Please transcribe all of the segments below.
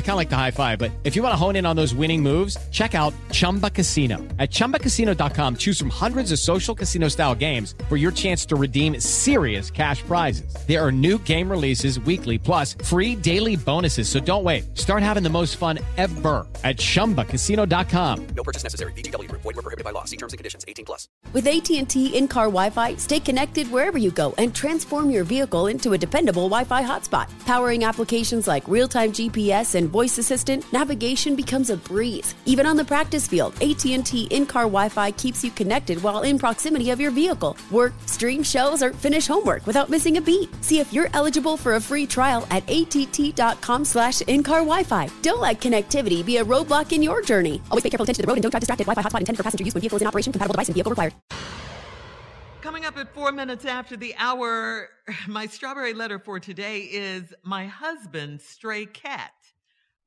I kind of like the high five, but if you want to hone in on those winning moves, check out Chumba Casino. At ChumbaCasino.com, choose from hundreds of social casino style games for your chance to redeem serious cash prizes. There are new game releases weekly, plus free daily bonuses. So don't wait. Start having the most fun ever at ChumbaCasino.com. No purchase necessary. VGW. Void were prohibited by law. See terms and conditions. 18 plus. With AT&T in-car Wi-Fi, stay connected wherever you go and transform your vehicle into a dependable Wi-Fi hotspot. Powering applications like real-time GPS and voice assistant, navigation becomes a breeze. Even on the practice field, AT&T in-car Wi-Fi keeps you connected while in proximity of your vehicle. Work, stream shows, or finish homework without missing a beat. See if you're eligible for a free trial at att.com slash in-car Wi-Fi. Don't let connectivity be a roadblock in your journey. Always pay careful attention to the road and don't drive distracted. Wi-Fi hotspot intended for passenger use when vehicle is in operation. Compatible device and vehicle required. Coming up at four minutes after the hour, my strawberry letter for today is my husband's stray cat.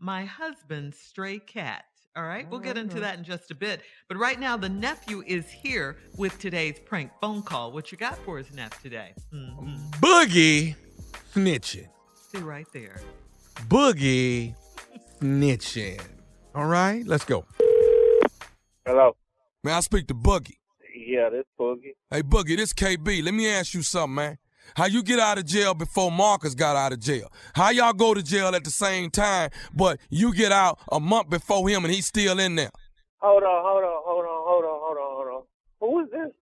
My husband's stray cat. All right, we'll get into that in just a bit. But right now, the nephew is here with today's prank phone call. What you got for his nephew today? Mhm. Boogie snitching. See right there. Boogie snitching. All right, let's go. Hello. May I speak to Boogie? Yeah, this Boogie. Hey, Boogie, this KB. Let me ask you something, man. How you get out of jail before Marcus got out of jail? How y'all go to jail at the same time, but you get out a month before him and he's still in there? Hold on, hold on, hold on, hold on, hold on, hold on. Who is this?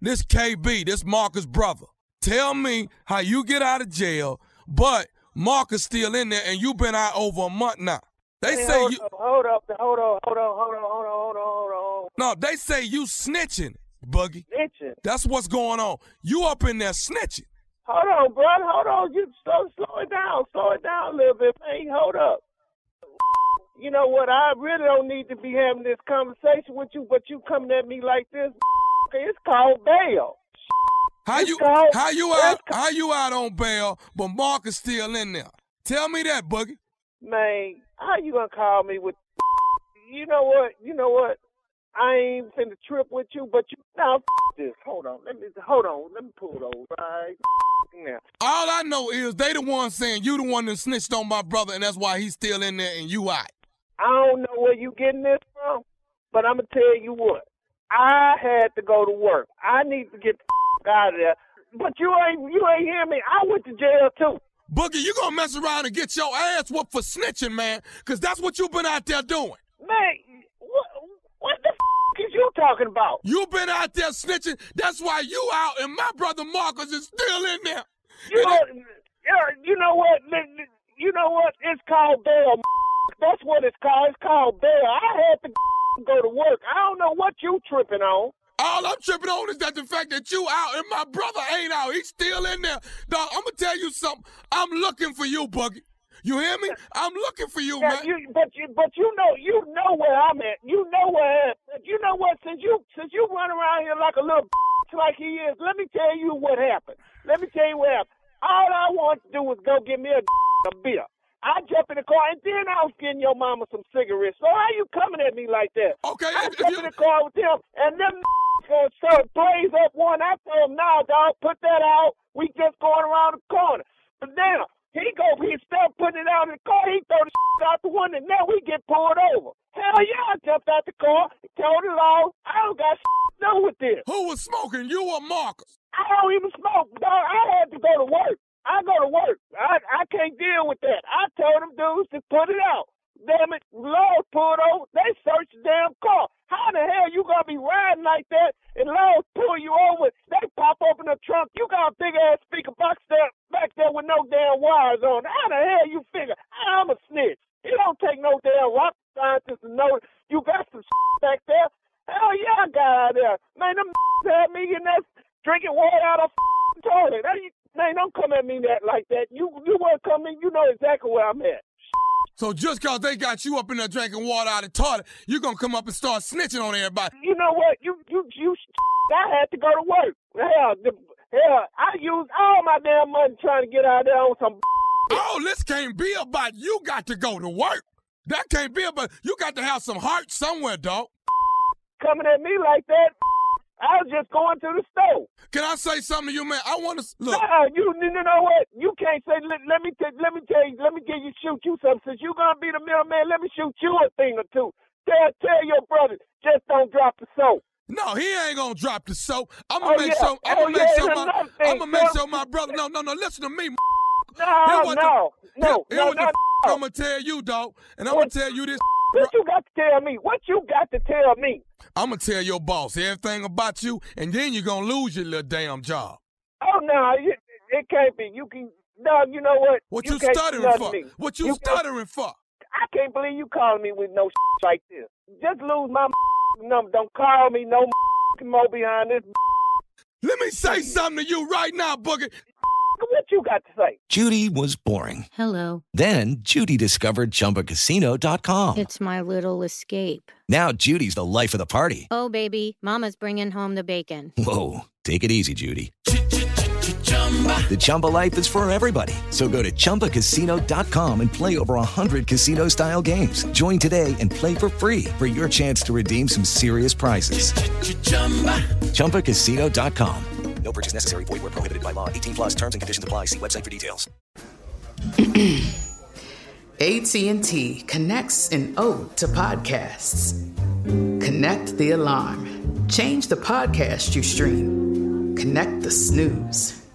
This KB, this Marcus' brother. Tell me how you get out of jail, but Marcus still in there and you been out over a month now. They Hey, say hold you up, hold up, hold on, hold on, hold on, hold on, hold on, hold on. No, they say you snitching, Boogie. Snitching. That's what's going on. You up in there snitching. Hold on, bro. Hold on. You slow, slow it down. Slow it down a little bit, man. Hold up. You know what? I really don't need to be having this conversation with you, but you coming at me like this. It's called bail. How It's you called- how you out how you out on bail, but Mark is still in there? Tell me that, Boogie. Man, how you gonna call me with? You know what? You know what? I ain't finna trip with you, but you now this. Hold on, let me hold on. Let me pull those right now. All I know is they the one saying you the one that snitched on my brother, and that's why he's still in there and you out. I don't know where you getting this from, but I'm gonna tell you what. I had to go to work. I need to get the out of there. But you ain't you ain't hear me. I went to jail too. Boogie, you gonna mess around and get your ass whooped for snitching, man, because that's what you've been out there doing. Man, what what the f- is you talking about? You been out there snitching. That's why you out, and my brother Marcus is still in there. You know, yeah, you know what? You know what? It's called bail. That's what it's called. It's called bail. I had to go to work. I don't know what you tripping on. All I'm tripping on is that the fact that you out and my brother ain't out. He's still in there. Dog, I'm gonna tell you something. I'm looking for you, Buggy. You hear me? I'm looking for you, Yeah, man. you, but you, but you know, you know where I'm at. You know where. You know what? Since you, since you run around here like a little like he is, let me tell you what happened. Let me tell you what happened. All I want to do was go get me a, a beer. I jump in the car and then I was getting your mama some cigarettes. So how you coming at me like that? Okay, I if- if jump you- in the car with them and them gonna start blaze up one. I told him, nah, dog, put that out. We just going around the corner. But now he go, he start putting it out in the car. He throw the shit out the window. And now we get pulled over. Hell yeah, I jumped out the car, told the law. I don't got to do with this. Who was smoking? You or Marcus? I don't even smoke, dog. I had to go to work. I go to work. I I can't deal with that. I told them dudes to put it out. Damn it, laws pulled over. They searched the damn car. How the hell you gonna be riding like that and laws pull you over? They pop open the trunk. You got a big ass speaker box there back there with no damn wires on. How the hell you figure I'm a snitch? It don't take no damn rock scientist to know you got some back there. Hell yeah, I got out there. Man, them had me in there drinking water out of toilet. Hey, Man, don't come at me that like that. You you want to come in, you know exactly where I'm at. So just cause they got you up in there drinking water out of the toilet, you gonna come up and start snitching on everybody. You know what? You you you. I had to go to work. Hell, the, hell, I used all my damn money trying to get out there on some. Oh, this can't be about you got to go to work. That can't be about you got to have some heart somewhere, dog. coming at me like that. I was just going to the store. Can I say something to you, man? I want to look. Nah, you, you know what? You can't say. Let, let me t- let me tell you. Let me get you shoot you something. Since you're gonna be the middleman, let me shoot you a thing or two. Tell tell your brother just don't drop the soap. No, he ain't gonna drop the soap. I'm Oh, gonna make yeah. sure. I'm Oh, gonna make sure my. I'm gonna make sure my brother. No, no, no. Listen to me. No, what no, the, no, here, no, here no, what the no. I'm gonna tell you, dog. And I'm gonna tell you this. What you got to tell me? What you got to tell me? I'm gonna tell your boss everything about you, and then you're gonna lose your little damn job. Oh no, it, it can't be. You can. No, you know what? What you, can't stuttering for? Me. What you, can't- stuttering for? I can't believe you calling me with no s like this. Just lose my number. Don't call me no more behind this. Let me say something to you right now, Boogie. What you got to say? Judy was boring. Hello. Then Judy discovered ChumbaCasino.com. It's my little escape. Now Judy's the life of the party. Oh, baby, Mama's bringing home the bacon. Whoa, take it easy, Judy. The Chumba life is for everybody. So go to ChumbaCasino.com and play over 100 casino style games. Join today and play for free for your chance to redeem some serious prizes. ChumbaCasino.com. No purchase necessary. Void where prohibited by law. 18 plus terms and conditions apply. See website for details. AT&T connects an ode to podcasts. Connect the alarm. Change the podcast you stream. Connect the snooze.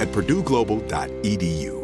at purdueglobal.edu.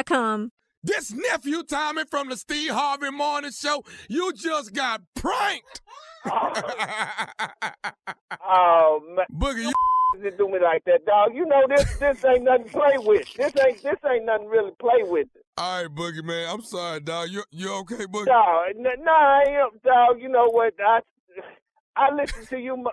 This nephew Tommy from the Steve Harvey Morning Show, you just got pranked. Oh man, Boogie, you you do me like that, dog. You know this this ain't nothing to play with. This ain't this ain't nothing really to play with. all right, Boogie man. I'm sorry, dog. You you okay, Boogie? Dog, n- nah, I ain't, dog. You know what? I I listen to you,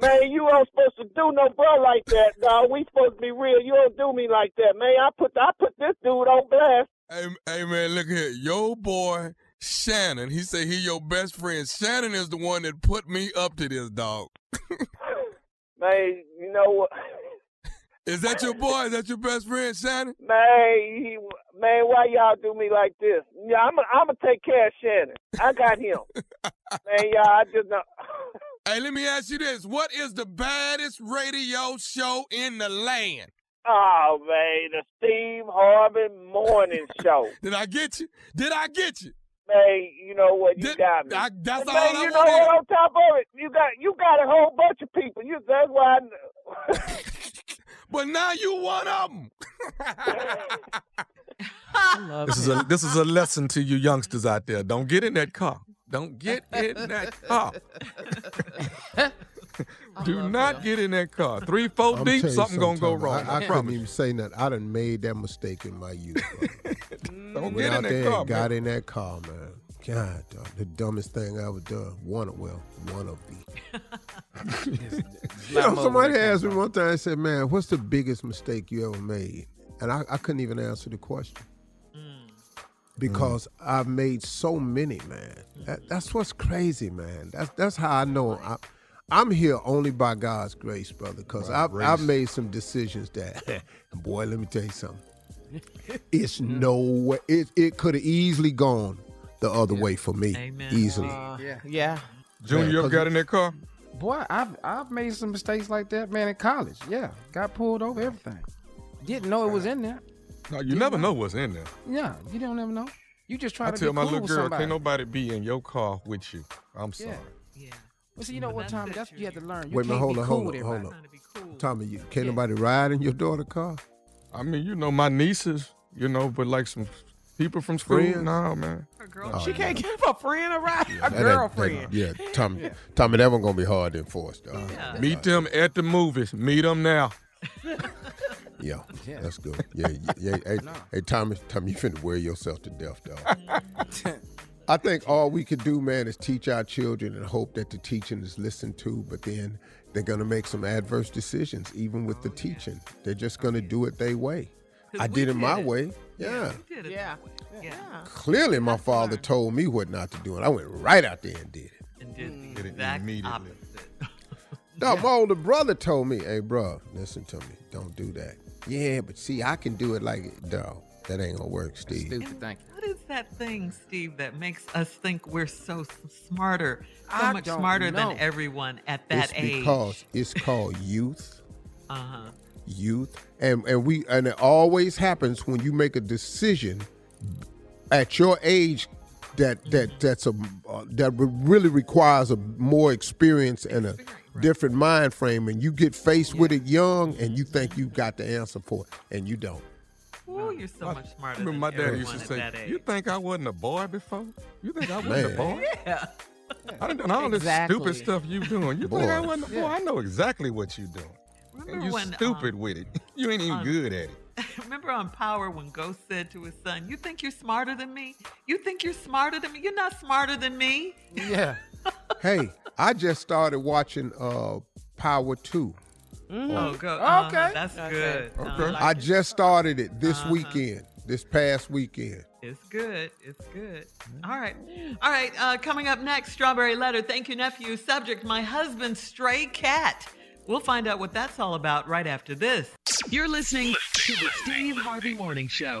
man. You ain't supposed to do no bro like that, dog. We supposed to be real. You don't do me like that, man. I put I put this dude on blast. Hey, hey man, look here. Your boy Shannon, he say he your best friend. Shannon is the one that put me up to this dog. Man, you know what? Is that your boy? Is that your best friend, Shannon? Man, he, man, why y'all do me like this? Yeah, I'm gonna I'm take care of Shannon. I got him. man, y'all, I just know. Hey, let me ask you this. What is the baddest radio show in the land? Oh man, the Steve Harvey Morning Show. Did I get you? Did I get you? Man, you know what? You Did- got me. I- that's man, all I you know wanna what? On top of it, you got you got a whole bunch of people. You that's why. I, But now you one of them. love this is a this is a lesson to you youngsters out there. Don't get in that car. Don't get in that car. Do not get in that car. Three, four I'm deep, tell something gonna go wrong. I, I, I, couldn't promise. even say nothing. I done made that mistake in my youth. Don't Went get in out that there car, and got man. in that car, man. God, dog, the dumbest thing I ever done. One of well, one of the. you know, somebody asked me one time. I said, "Man, what's the biggest mistake you ever made?" And I, I couldn't even answer the question because I've made so many, man. That, that's what's crazy, man. That's that's how I know I, I'm here only by God's grace, brother. Because By I've grace. I've made some decisions that, boy, let me tell you something. It's no way. It it could have easily gone the other way for me, easily. Uh, yeah, yeah. Junior, you ever got in that car? Boy, I've I've made some mistakes like that, man, in college. Yeah, got pulled over, everything. Didn't know it was in there. No, you never know what's in there. Yeah, you don't ever know. You just try I to tell be my cool little girl, can't nobody be in your car with you. I'm sorry. Yeah. Well, see, you know what, Tommy? That's what you have to learn. You Wait a can't minute, hold be on, cool hold with on, hold everybody. on. Tommy, you, can't nobody ride in your daughter's car? I mean, you know, my nieces, you know, but like some people from school, Friends? no, man. Oh, she can't give a friend a ride, a That girlfriend. that- yeah, Tommy, Tommy, that one gonna be hard to enforce, though. Meet them at the movies. Meet them now. Yeah, that's good. Yeah, yeah. yeah. Hey, hey, Tommy, Tommy, you finna wear yourself to death, dog. I think all we could do, man, is teach our children and hope that the teaching is listened to. But then they're gonna make some adverse decisions, even with the oh, teaching. They're just gonna do it their way. I we did it my it. way. Yeah. We did it Yeah. that way. Yeah. Clearly, my father told me what not to do, and I went right out there and did it. And did mm. Did the it exact immediately. opposite. No, my older brother told me, "Hey, bro, listen to me. Don't do that." Yeah, but see, I can do it like no, that ain't gonna work, Steve. Stupid, thank you. What is that thing, Steve, that makes us think we're so smarter, so I much smarter know. than everyone at that it's age? because it's called youth. Uh huh. youth and and we and it always happens when you make a decision at your age that that that's a uh, that really requires a more experience and a different mind frame and you get faced with it young and you think you got the answer for it and you don't Oh, you're so much I smarter remember than my dad used to say, that "You think I wasn't a boy before? You think I wasn't a boy? yeah. I done done all this Exactly. stupid stuff you doing. You think I wasn't a boy? I know exactly what you doing. And Remember you when, stupid um, with it. You ain't even um, good at it. Remember remember on Power when Ghost said to his son, You think you're smarter than me? You think you're smarter than me? You're not smarter than me. Yeah. hey, I just started watching uh, Power 2. Oh, go. uh, Okay. that's good. Okay. Uh, I just started it this Uh-huh. weekend, this past weekend. It's good. It's good. All right. All right. Uh, coming up next, Strawberry Letter. Thank you, nephew. Subject My husband's stray cat. We'll find out what that's all about right after this. You're listening to the Steve Harvey Morning Show.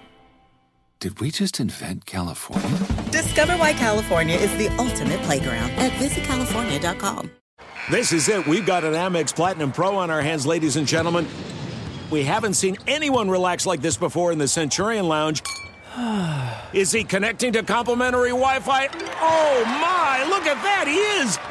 Did we just invent California? Discover why California is the ultimate playground at visitcalifornia.com. This is it. We've got an Amex Platinum Pro on our hands, ladies and gentlemen. We haven't seen anyone relax like this before in the Centurion Lounge. Is he connecting to complimentary Wi Fi? Oh my, look at that, he is!